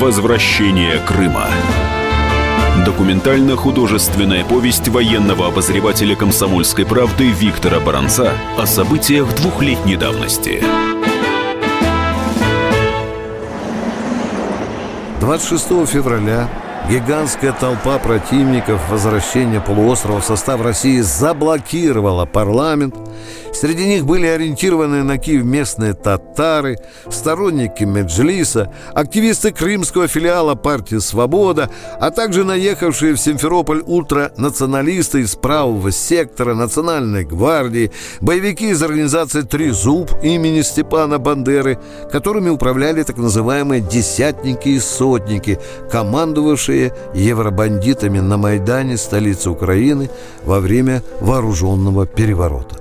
Возвращение Крыма. Документально-художественная повесть военного обозревателя «Комсомольской правды» Виктора Баранца о событиях двухлетней давности. 26 февраля Гигантская толпа противников возвращения полуострова в состав России заблокировала парламент. Среди них были ориентированы на Киев местные татары, сторонники Меджлиса, активисты крымского филиала партии «Свобода», а также наехавшие в Симферополь ультранационалисты из правого сектора Национальной гвардии, боевики из организации «Три зуб» имени Степана Бандеры, которыми управляли так называемые «десятники» и «сотники», командовавшие евробандитами на Майдане столицы Украины во время вооруженного переворота.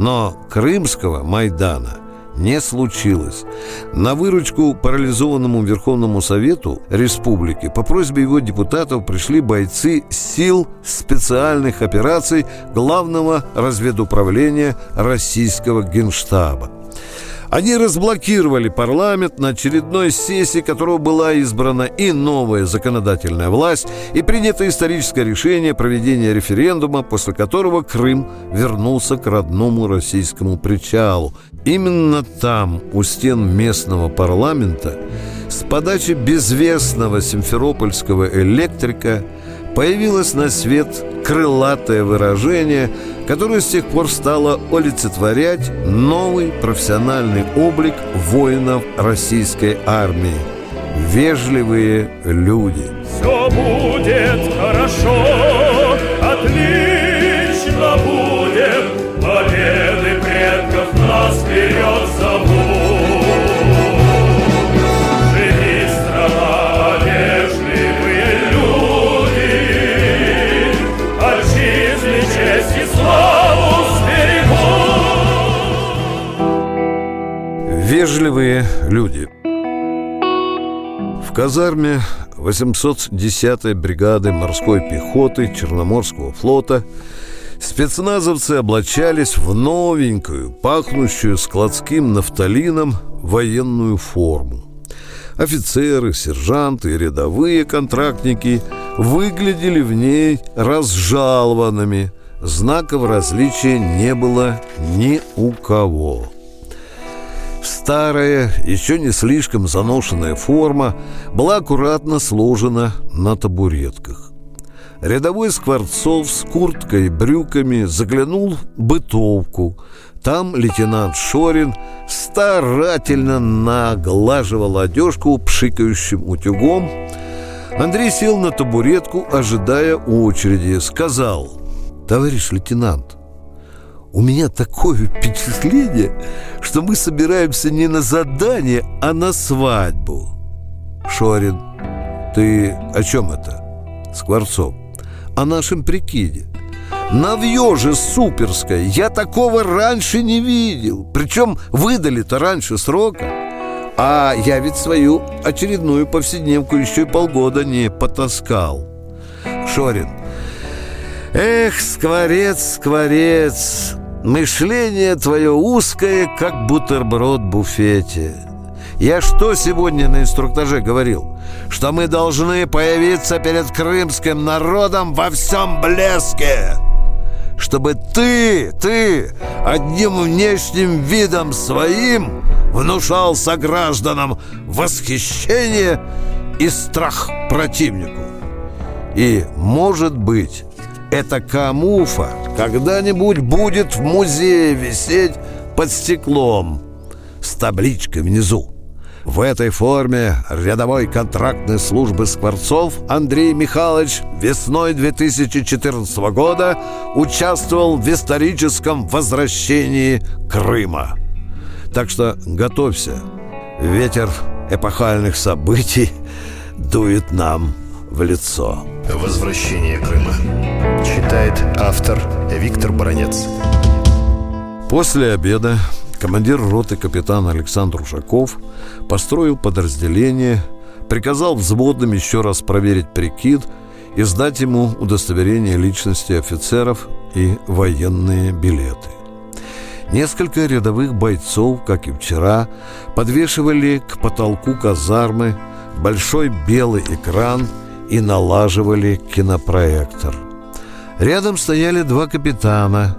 Но Крымского Майдана не случилось. На выручку парализованному Верховному Совету Республики по просьбе его депутатов пришли бойцы сил специальных операций Главного разведуправления Российского Генштаба. Они разблокировали парламент, на очередной сессии которого была избрана и новая законодательная власть, и принято историческое решение проведения референдума, после которого Крым вернулся к родному российскому причалу. Именно там, у стен местного парламента, с подачи безвестного симферопольского электрика появилось на свет крылатое выражение, которое с тех пор стало олицетворять новый профессиональный облик воинов российской армии – вежливые люди. Все будет хорошо, Вежливые люди. В казарме 810-й бригады морской пехоты Черноморского флота спецназовцы облачались в новенькую, пахнущую складским нафталином военную форму. Офицеры, сержанты и рядовые контрактники выглядели в ней разжалованными. Знаков различия не было ни у кого. Старая, еще не слишком заношенная форма была аккуратно сложена на табуретках. Рядовой Скворцов с курткой и брюками заглянул в бытовку. Там лейтенант Шорин старательно наглаживал одежку пшикающим утюгом. Андрей сел на табуретку, ожидая очереди. Сказал, «Товарищ лейтенант, у меня такое впечатление, что мы собираемся не на задание, а на свадьбу. Шорин, ты о чем это? Скворцов. О нашем прикиде. Навье же суперское. Я такого раньше не видел. Причем выдали-то раньше срока. А я ведь свою очередную повседневку еще и полгода не потаскал. Шорин. Эх, скворец, скворец, Мышление твое узкое, как бутерброд в буфете. Я что сегодня на инструктаже говорил? Что мы должны появиться перед крымским народом во всем блеске. Чтобы ты, ты, одним внешним видом своим внушал согражданам восхищение и страх противнику. И, может быть, эта камуфа когда-нибудь будет в музее висеть под стеклом с табличкой внизу. В этой форме рядовой контрактной службы Скворцов Андрей Михайлович весной 2014 года участвовал в историческом возвращении Крыма. Так что готовься. Ветер эпохальных событий дует нам в лицо. Возвращение Крыма. Читает автор Виктор Баранец. После обеда командир роты капитан Александр Ушаков построил подразделение, приказал взводным еще раз проверить прикид и сдать ему удостоверение личности офицеров и военные билеты. Несколько рядовых бойцов, как и вчера, подвешивали к потолку казармы большой белый экран и налаживали кинопроектор. Рядом стояли два капитана,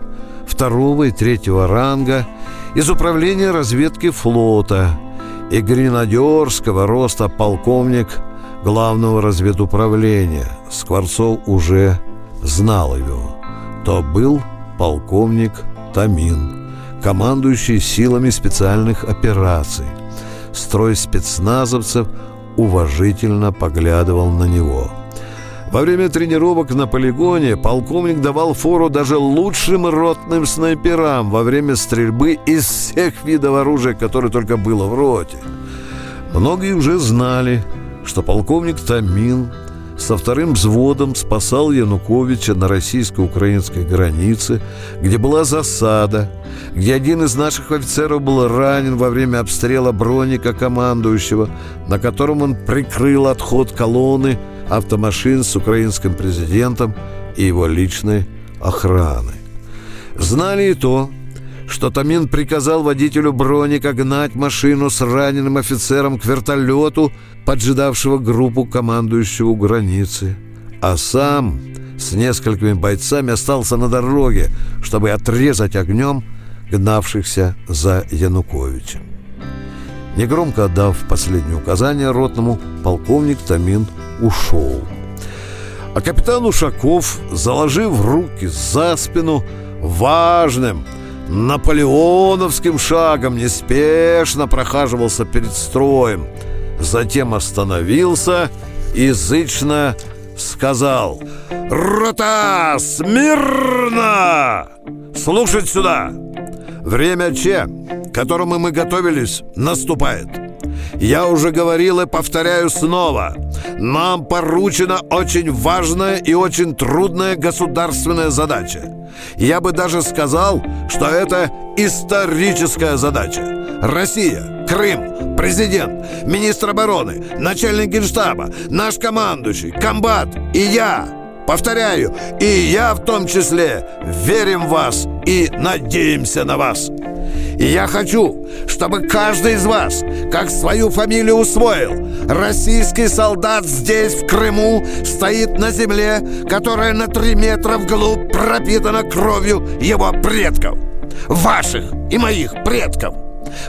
второго и третьего ранга, из управления разведки флота и гренадерского роста полковник главного разведуправления. Скворцов уже знал его. То был полковник Тамин, командующий силами специальных операций. Строй спецназовцев уважительно поглядывал на него. Во время тренировок на полигоне полковник давал фору даже лучшим ротным снайперам во время стрельбы из всех видов оружия, которое только было в роте. Многие уже знали, что полковник Тамин со вторым взводом спасал Януковича на российско-украинской границе, где была засада, где один из наших офицеров был ранен во время обстрела броника командующего, на котором он прикрыл отход колонны автомашин с украинским президентом и его личной охраной. Знали и то, что Тамин приказал водителю броника гнать машину с раненым офицером к вертолету, поджидавшего группу командующего у границы, а сам с несколькими бойцами остался на дороге, чтобы отрезать огнем гнавшихся за Януковичем. Негромко отдав последнее указание ротному, полковник Тамин ушел. А капитан Ушаков, заложив руки за спину, важным – наполеоновским шагом неспешно прохаживался перед строем. Затем остановился и зычно сказал «Рота, смирно! Слушать сюда! Время Че, к которому мы готовились, наступает. Я уже говорил и повторяю снова. Нам поручена очень важная и очень трудная государственная задача. Я бы даже сказал, что это историческая задача. Россия, Крым, президент, министр обороны, начальник генштаба, наш командующий, комбат и я – Повторяю, и я в том числе верим в вас и надеемся на вас. И я хочу, чтобы каждый из вас, как свою фамилию усвоил, российский солдат здесь, в Крыму, стоит на земле, которая на три метра вглубь пропитана кровью его предков. Ваших и моих предков.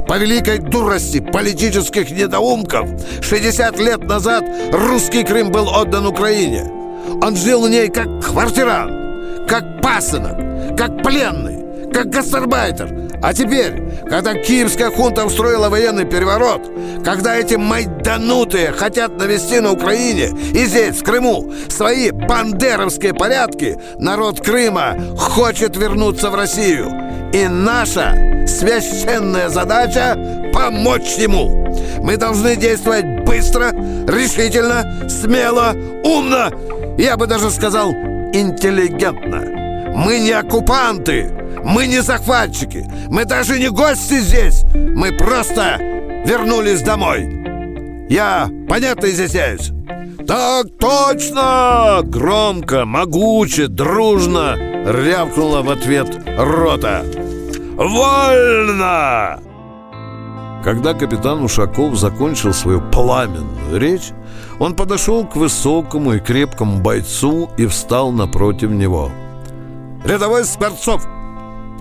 По великой дурости политических недоумков 60 лет назад русский Крым был отдан Украине. Он жил в ней как квартирант, как пасынок, как пленный, как гастарбайтер, а теперь, когда киевская хунта устроила военный переворот, когда эти майданутые хотят навести на Украине и здесь, в Крыму, свои бандеровские порядки, народ Крыма хочет вернуться в Россию. И наша священная задача – помочь ему. Мы должны действовать быстро, решительно, смело, умно, я бы даже сказал, интеллигентно. Мы не оккупанты, мы не захватчики, мы даже не гости здесь. Мы просто вернулись домой. Я понятно изъясняюсь? «Так точно!» Громко, могуче, дружно рявкнула в ответ рота. «Вольно!» Когда капитан Ушаков закончил свою пламенную речь, он подошел к высокому и крепкому бойцу и встал напротив него. «Рядовой Скворцов!»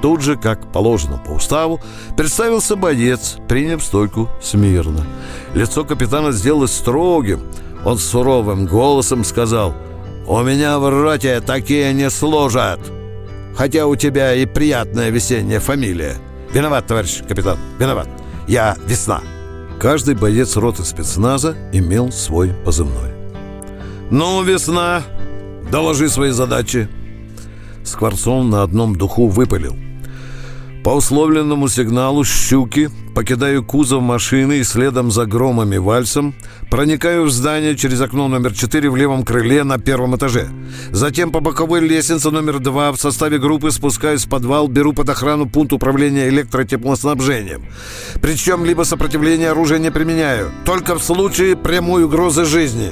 Тут же, как положено по уставу, представился боец, приняв стойку смирно. Лицо капитана сделалось строгим. Он суровым голосом сказал «У меня в роте такие не служат, хотя у тебя и приятная весенняя фамилия. Виноват, товарищ капитан, виноват. Я весна». Каждый боец роты спецназа имел свой позывной. «Ну, весна, доложи свои задачи!» Скворцов на одном духу выпалил – по условленному сигналу «Щуки» покидаю кузов машины и следом за громом и вальсом проникаю в здание через окно номер 4 в левом крыле на первом этаже. Затем по боковой лестнице номер 2 в составе группы спускаюсь в подвал, беру под охрану пункт управления электротеплоснабжением. Причем либо сопротивление оружия не применяю, только в случае прямой угрозы жизни.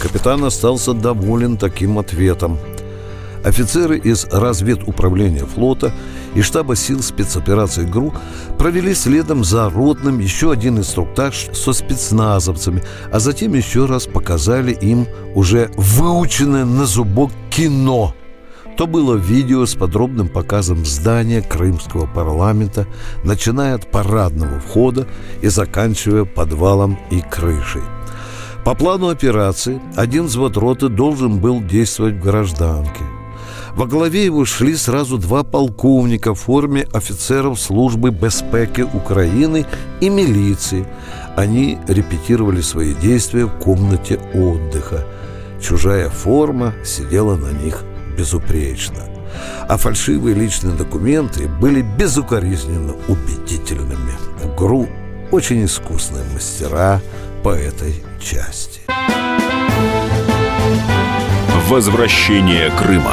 Капитан остался доволен таким ответом. Офицеры из разведуправления флота и штаба сил спецоперации ГРУ провели следом за ротным еще один инструктаж со спецназовцами, а затем еще раз показали им уже выученное на зубок кино – то было видео с подробным показом здания Крымского парламента, начиная от парадного входа и заканчивая подвалом и крышей. По плану операции один взвод роты должен был действовать в гражданке. Во главе его шли сразу два полковника в форме офицеров службы безпеки Украины и милиции. Они репетировали свои действия в комнате отдыха. Чужая форма сидела на них безупречно. А фальшивые личные документы были безукоризненно убедительными. ГРУ очень искусные мастера по этой части. Возвращение Крыма.